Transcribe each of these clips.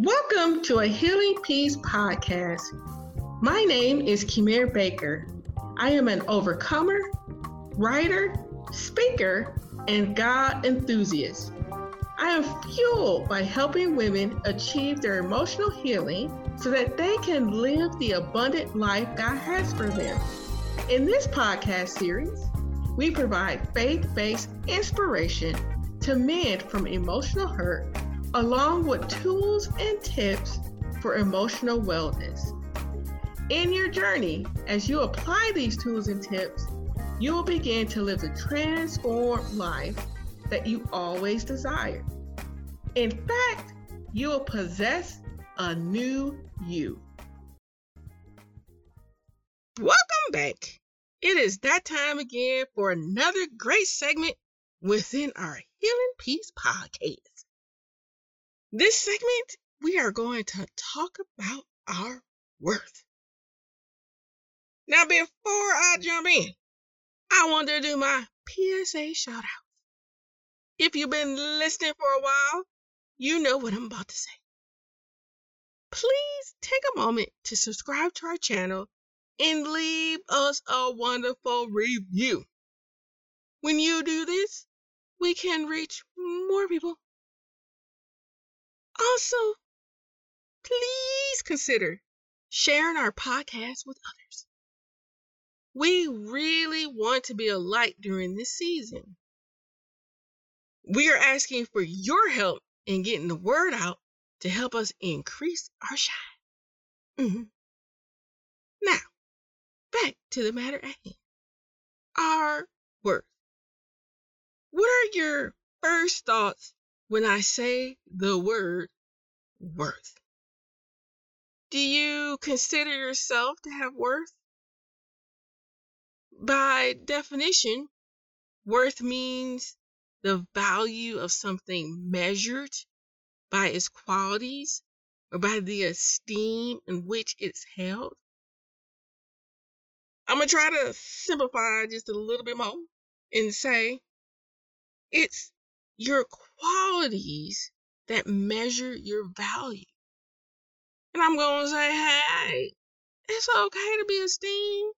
Welcome to a Healing Peace podcast. My name is Kimir Baker. I am an overcomer, writer, speaker, and God enthusiast. I am fueled by helping women achieve their emotional healing so that they can live the abundant life God has for them. In this podcast series, we provide faith based inspiration to mend from emotional hurt along with tools and tips for emotional wellness. In your journey, as you apply these tools and tips, you will begin to live the transformed life that you always desired. In fact, you will possess a new you. Welcome back. It is that time again for another great segment within our Healing Peace podcast. This segment, we are going to talk about our worth. Now, before I mm. jump in, I want to do my PSA shout out. If you've been listening for a while, you know what I'm about to say. Please take a moment to subscribe to our channel and leave us a wonderful review. When you do this, we can reach more people also, please consider sharing our podcast with others. We really want to be a light during this season. We are asking for your help in getting the word out to help us increase our shine. Mm-hmm. Now, back to the matter at hand. Our worth. What are your first thoughts when I say the word worth. Do you consider yourself to have worth? By definition, worth means the value of something measured by its qualities or by the esteem in which it's held. I'm going to try to simplify just a little bit more and say it's your qualities that measure your value. And I'm going to say, hey, it's okay to be esteemed.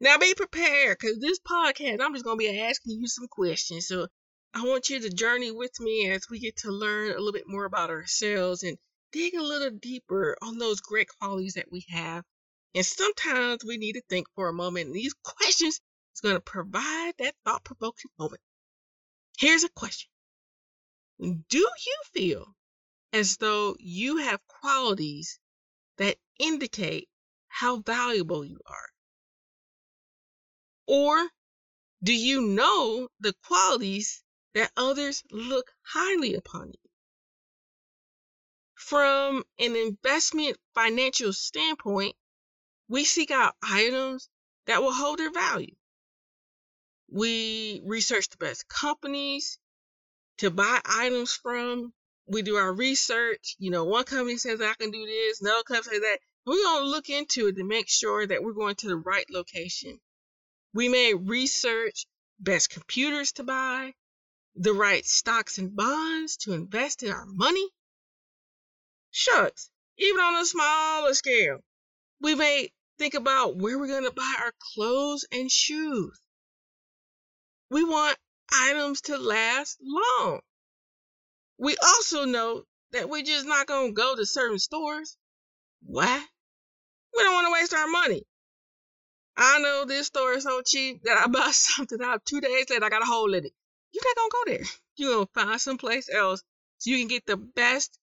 Now be prepared because this podcast, I'm just going to be asking you some questions. So I want you to journey with me as we get to learn a little bit more about ourselves and dig a little deeper on those great qualities that we have. And sometimes we need to think for a moment. And these questions is going to provide that thought provoking moment. Here's a question Do you feel as though you have qualities that indicate how valuable you are? Or do you know the qualities that others look highly upon you? From an investment financial standpoint, we seek out items that will hold their value. We research the best companies to buy items from. We do our research. You know, one company says I can do this, another company says that. We're going to look into it to make sure that we're going to the right location. We may research best computers to buy, the right stocks and bonds to invest in our money. Shucks, even on a smaller scale, we may think about where we're going to buy our clothes and shoes. We want items to last long. We also know that we're just not going to go to certain stores. Why? We don't want to waste our money. I know this store is so cheap that I buy something out two days later, I got a hole in it. You're not going to go there. You're going to find someplace else so you can get the best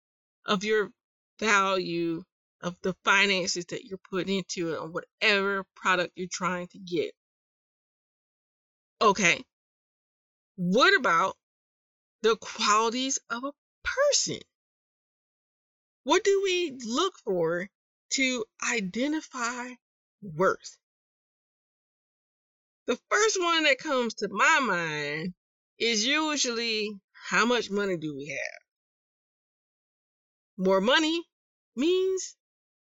of your value of the finances that you're putting into it on whatever product you're trying to get. Okay, what about the qualities of a person? What do we look for to identify worth? The first one that comes to my mind is usually how much money do we have? More money means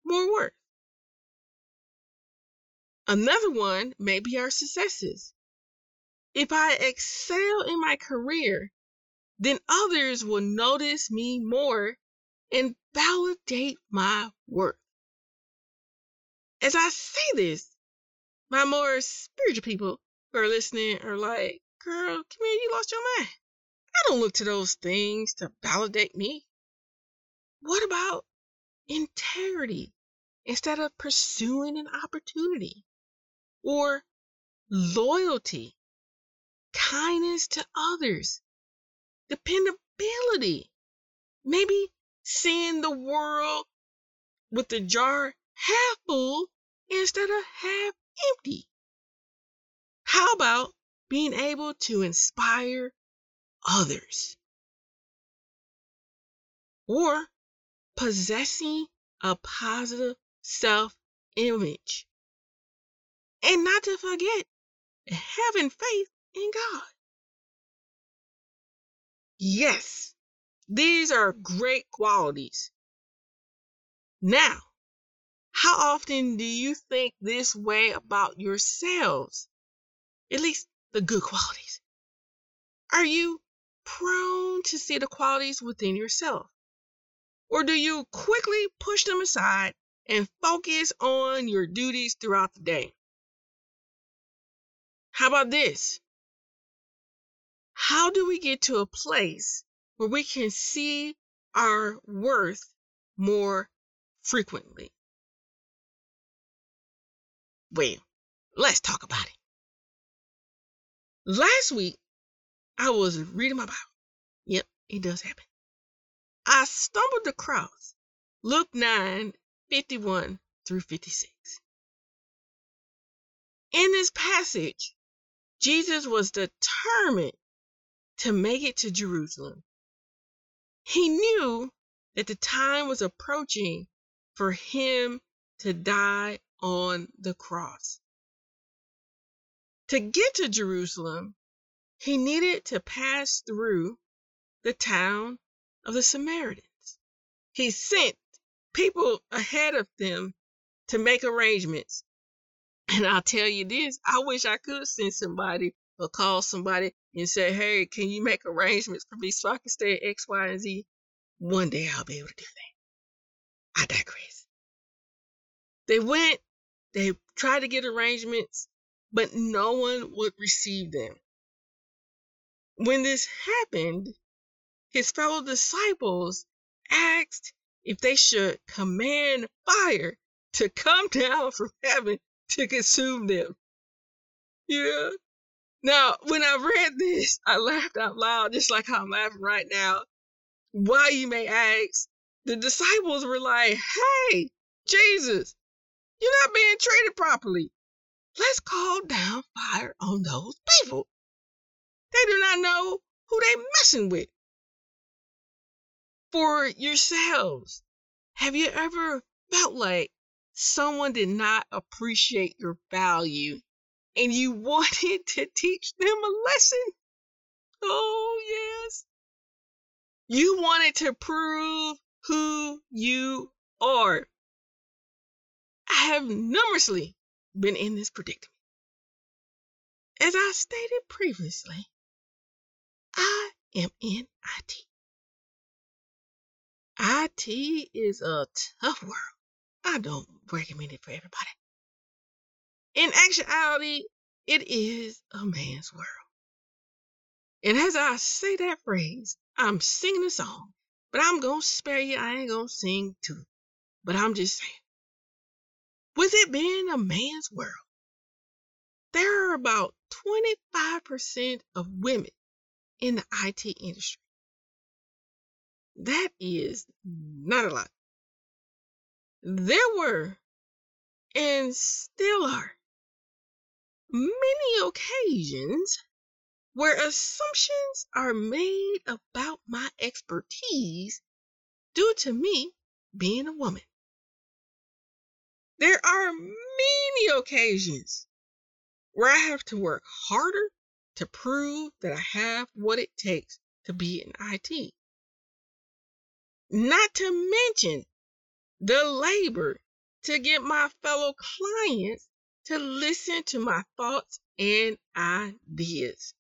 more worth. Another one may be our successes. If I excel in my career, then others will notice me more and validate my worth. As I say this, my more spiritual people who are listening are like, girl, come here, you lost your mind. I don't look to those things to validate me. What about integrity instead of pursuing an opportunity? Or loyalty, kindness to others, dependability, maybe seeing the world with the jar half full instead of half empty. How about being able to inspire others? Or possessing a positive self image. And not to forget, having faith in God. Yes, these are great qualities. Now, how often do you think this way about yourselves? At least the good qualities. Are you prone to see the qualities within yourself? Or do you quickly push them aside and focus on your duties throughout the day? How about this? How do we get to a place where we can see our worth more frequently? Well, let's talk about it. Last week, I was reading my Bible. Yep, it does happen. I stumbled across Luke 9 51 through 56. In this passage, Jesus was determined to make it to Jerusalem. He knew that the time was approaching for him to die on the cross. To get to Jerusalem, he needed to pass through the town of the Samaritans. He sent people ahead of them to make arrangements. And I'll tell you this I wish I could send somebody or call somebody and say, hey, can you make arrangements for me so I can stay at X, Y, and Z? One day I'll be able to do that. I digress. They went, they tried to get arrangements, but no one would receive them. When this happened, his fellow disciples asked if they should command fire to come down from heaven to consume them. Yeah. Now, when I read this, I laughed out loud, just like I'm laughing right now. Why, you may ask, the disciples were like, hey, Jesus, you're not being treated properly. Let's call down fire on those people. They do not know who they messing with. For yourselves, have you ever felt like someone did not appreciate your value and you wanted to teach them a lesson? Oh, yes. You wanted to prove who you are. I have numerously been in this predicament. As I stated previously, I am in IT. IT is a tough world. I don't recommend it for everybody. In actuality, it is a man's world. And as I say that phrase, I'm singing a song, but I'm going to spare you. I ain't going to sing too. But I'm just saying, with it being a man's world, there are about 25% of women in the IT industry. That is not a lot. There were, and still are, many occasions where assumptions are made about my expertise due to me being a woman. There are many occasions where I have to work harder to prove that I have what it takes to be in IT. Not to mention the labor to get my fellow clients to listen to my thoughts and ideas.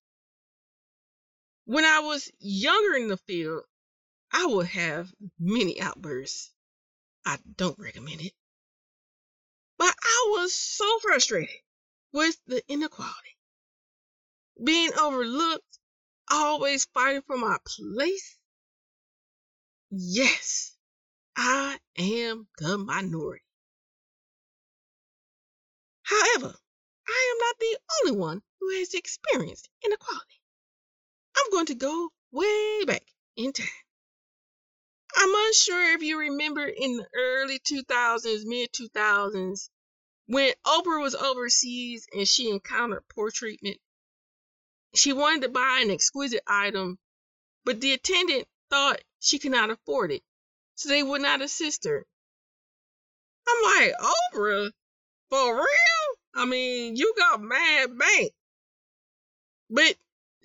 When I was younger in the field, I would have many outbursts. I don't recommend it. But I was so frustrated with the inequality, being overlooked, always fighting for my place. Yes, I am the minority. However, I am not the only one who has experienced inequality. I'm going to go way back in time. I'm unsure if you remember in the early 2000s, mid 2000s, when Oprah was overseas and she encountered poor treatment. She wanted to buy an exquisite item, but the attendant thought she could not afford it, so they would not assist her. I'm like, Oprah? For real? I mean, you got mad bank. But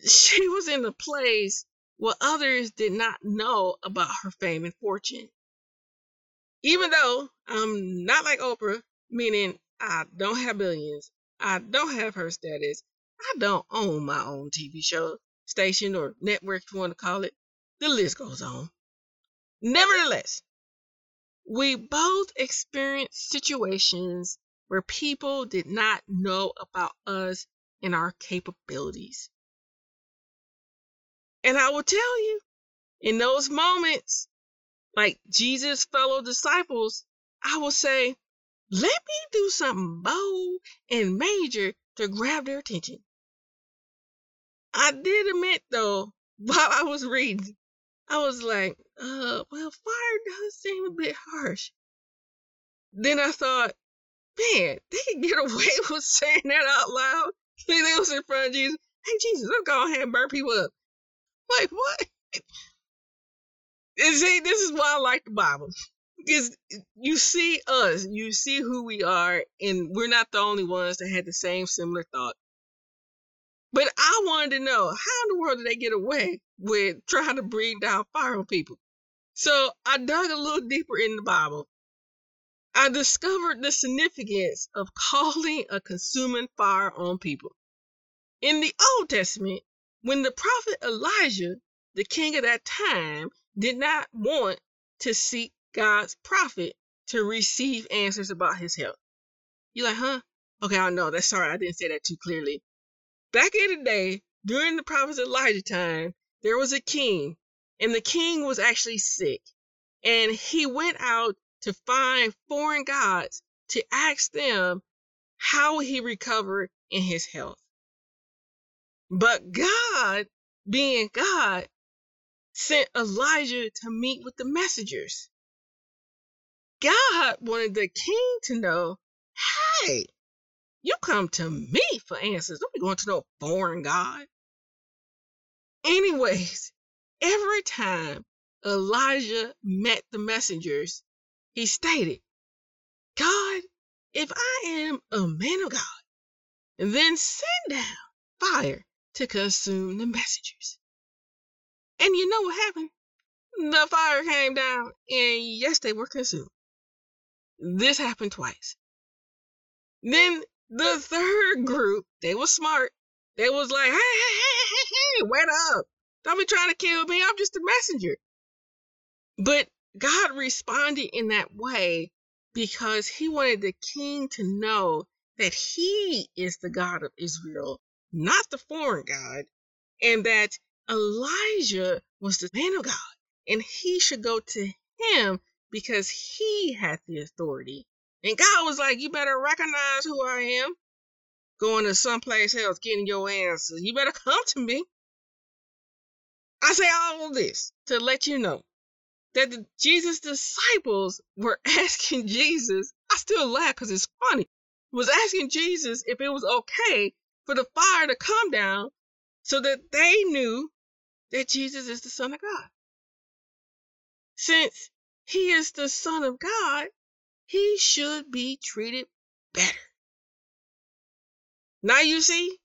she was in a place where others did not know about her fame and fortune. Even though I'm not like Oprah, meaning I don't have billions, I don't have her status, I don't own my own TV show, station, or network, if you want to call it. The list goes on. Nevertheless, we both experienced situations where people did not know about us and our capabilities. And I will tell you, in those moments, like Jesus' fellow disciples, I will say, let me do something bold and major to grab their attention. I did admit, though, while I was reading, I was like, uh, well, fire does seem a bit harsh. Then I thought, man, they can get away with saying that out loud. they was in front of Jesus. Hey, Jesus, I'm going ahead and burn people up. Like, what? And see, this is why I like the Bible. Because you see us, you see who we are, and we're not the only ones that had the same similar thought. But I wanted to know how in the world did they get away with trying to breathe down fire on people? So I dug a little deeper in the Bible. I discovered the significance of calling a consuming fire on people. In the Old Testament, when the prophet Elijah, the king of that time, did not want to seek God's prophet to receive answers about his health. You're like, huh? Okay, I know. That's sorry, I didn't say that too clearly. Back in the day, during the prophet Elijah time, there was a king, and the king was actually sick. And he went out to find foreign gods to ask them how he recovered in his health. But God, being God, sent Elijah to meet with the messengers. God wanted the king to know, hey, you come to me for answers. Don't be going to no foreign God. Anyways, every time Elijah met the messengers, he stated, God, if I am a man of God, then send down fire to consume the messengers. And you know what happened? The fire came down, and yes, they were consumed. This happened twice. Then the third group, they were smart. They was like, hey, hey, hey, hey, hey, wait up. Don't be trying to kill me. I'm just a messenger. But God responded in that way because he wanted the king to know that he is the God of Israel not the foreign God, and that Elijah was the man of God, and he should go to him because he had the authority. And God was like, You better recognize who I am. Going to someplace else, getting your answers. You better come to me. I say all of this to let you know that the Jesus disciples were asking Jesus. I still laugh because it's funny. Was asking Jesus if it was okay for the fire to come down so that they knew that Jesus is the Son of God. Since he is the Son of God, he should be treated better. Now you see,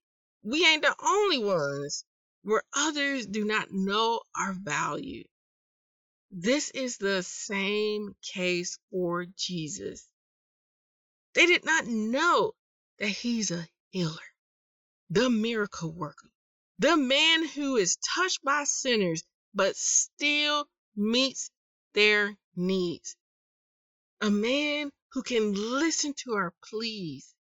we ain't the only ones where others do not know our value. This is the same case for Jesus. They did not know that he's a healer the miracle worker, The man who is touched by sinners but still meets their needs. A man who can listen to our pleas.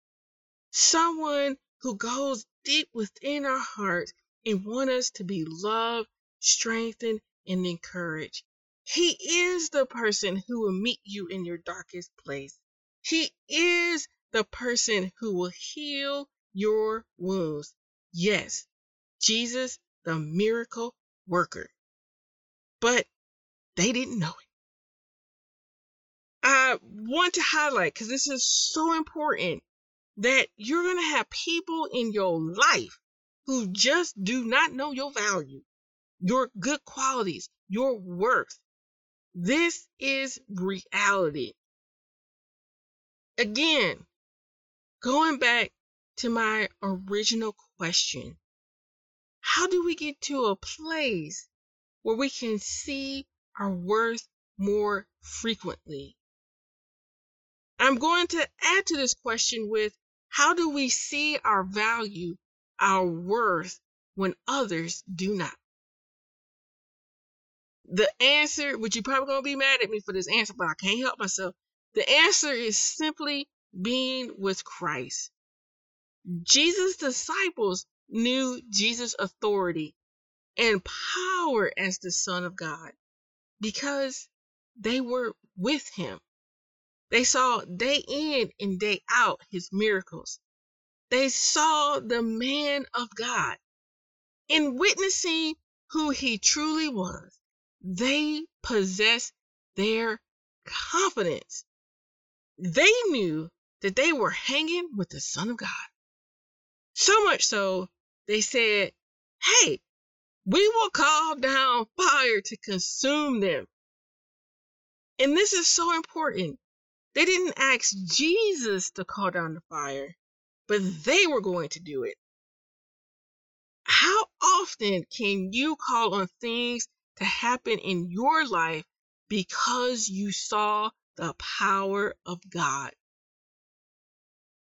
Someone who goes deep within our hearts and want us to be loved, strengthened, and encouraged. He is the person who will meet you in your darkest place. He is the person who will heal your wounds. Yes, Jesus, the miracle worker. But they didn't know it. I want to highlight because this is so important that you're going to have people in your life who just do not know your value, your good qualities, your worth. This is reality. Again, going back to my original question how do we get to a place where we can see our worth more frequently? I'm going to add to this question with how do we see our value, our worth, when others do not? The answer, which you're probably going to be mad at me for this answer, but I can't help myself. The answer is simply being with Christ. Jesus' disciples knew Jesus' authority and power as the Son of God because they were with him. They saw day in and day out his miracles. They saw the man of God. In witnessing who he truly was, they possessed their confidence. They knew that they were hanging with the Son of God. So much so, they said, Hey, we will call down fire to consume them. And this is so important. They didn't ask Jesus to call down the fire, but they were going to do it. How often can you call on things to happen in your life because you saw the power of God?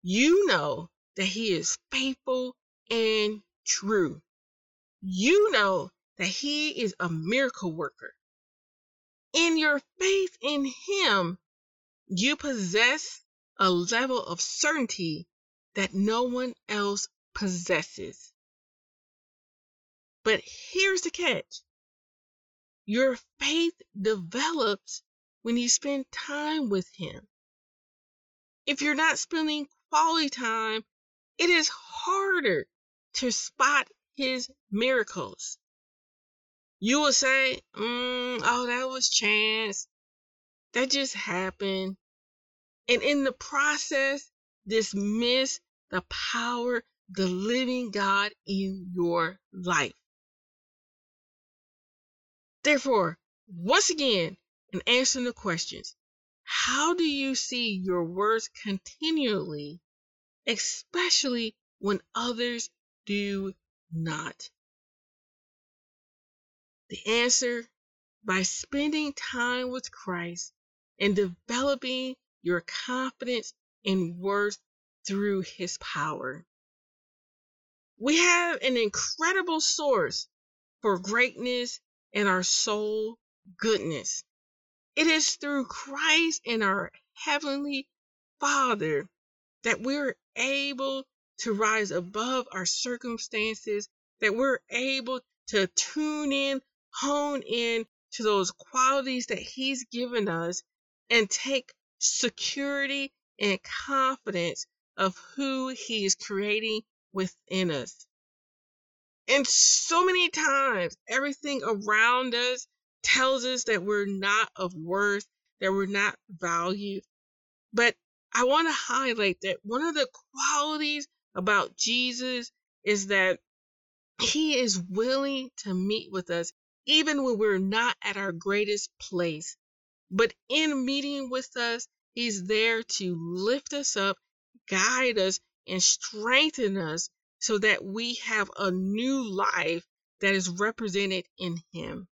You know that He is faithful and true. You know that He is a miracle worker. In your faith in Him, you possess a level of certainty that no one else possesses. But here's the catch your faith develops when you spend time with Him. If you're not spending quality time, it is harder to spot His miracles. You will say, mm, Oh, that was chance. That just happened. And in the process, dismiss the power, the living God in your life. Therefore, once again, in answering the questions, how do you see your words continually, especially when others do not? The answer by spending time with Christ and developing your confidence and worth through his power. We have an incredible source for greatness and our soul goodness. It is through Christ and our Heavenly Father that we're able to rise above our circumstances, that we're able to tune in, hone in to those qualities that He's given us and take security and confidence of who He is creating within us. And so many times, everything around us tells us that we're not of worth, that we're not valued. But I want to highlight that one of the qualities about Jesus is that he is willing to meet with us even when we're not at our greatest place. But in meeting with us, he's there to lift us up, guide us, and strengthen us so that we have a new life that is represented in Him.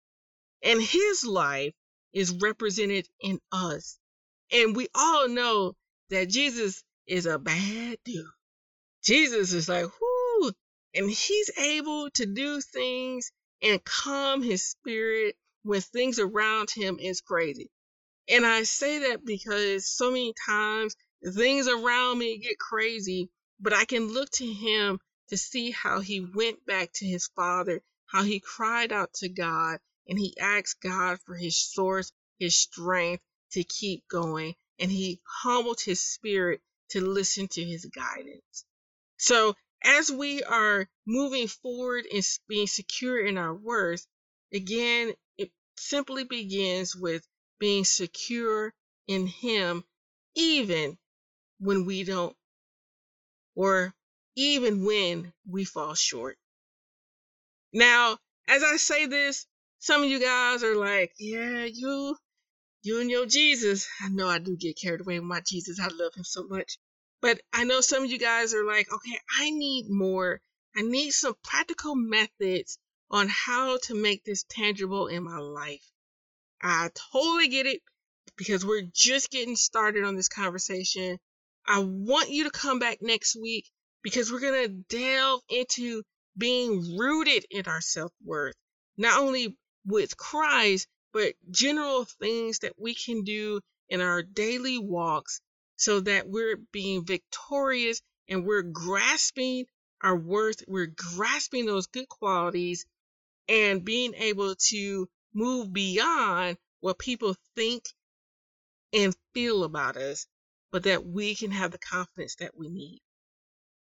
And His life is represented in us. And we all know that Jesus is a bad dude. Jesus is like, whoo, And he's able to do things and calm his spirit when things around him is crazy. And I say that because so many times things around me get crazy, but I can look to him to see how he went back to his father, how he cried out to God, and he asked God for his source, his strength to keep going, and he humbled his spirit to listen to his guidance. So as we are moving forward and being secure in our worth, again, it simply begins with being secure in Him, even when we don't, or even when we fall short. Now, as I say this, some of you guys are like, yeah, you, you and your Jesus. I know I do get carried away with my Jesus. I love him so much. But I know some of you guys are like, okay, I need more. I need some practical methods on how to make this tangible in my life. I totally get it because we're just getting started on this conversation. I want you to come back next week because we're going to delve into being rooted in our self worth, not only with Christ, but general things that we can do in our daily walks so that we're being victorious and we're grasping our worth, we're grasping those good qualities and being able to move beyond what people think and feel about us, but that we can have the confidence that we need.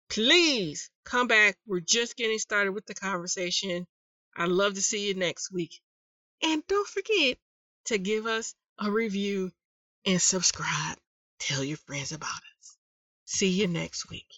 Please come back. We're just getting started with the conversation. I'd love to see you next week. And don't forget to give us a review and subscribe. Tell your friends about us. See you next week.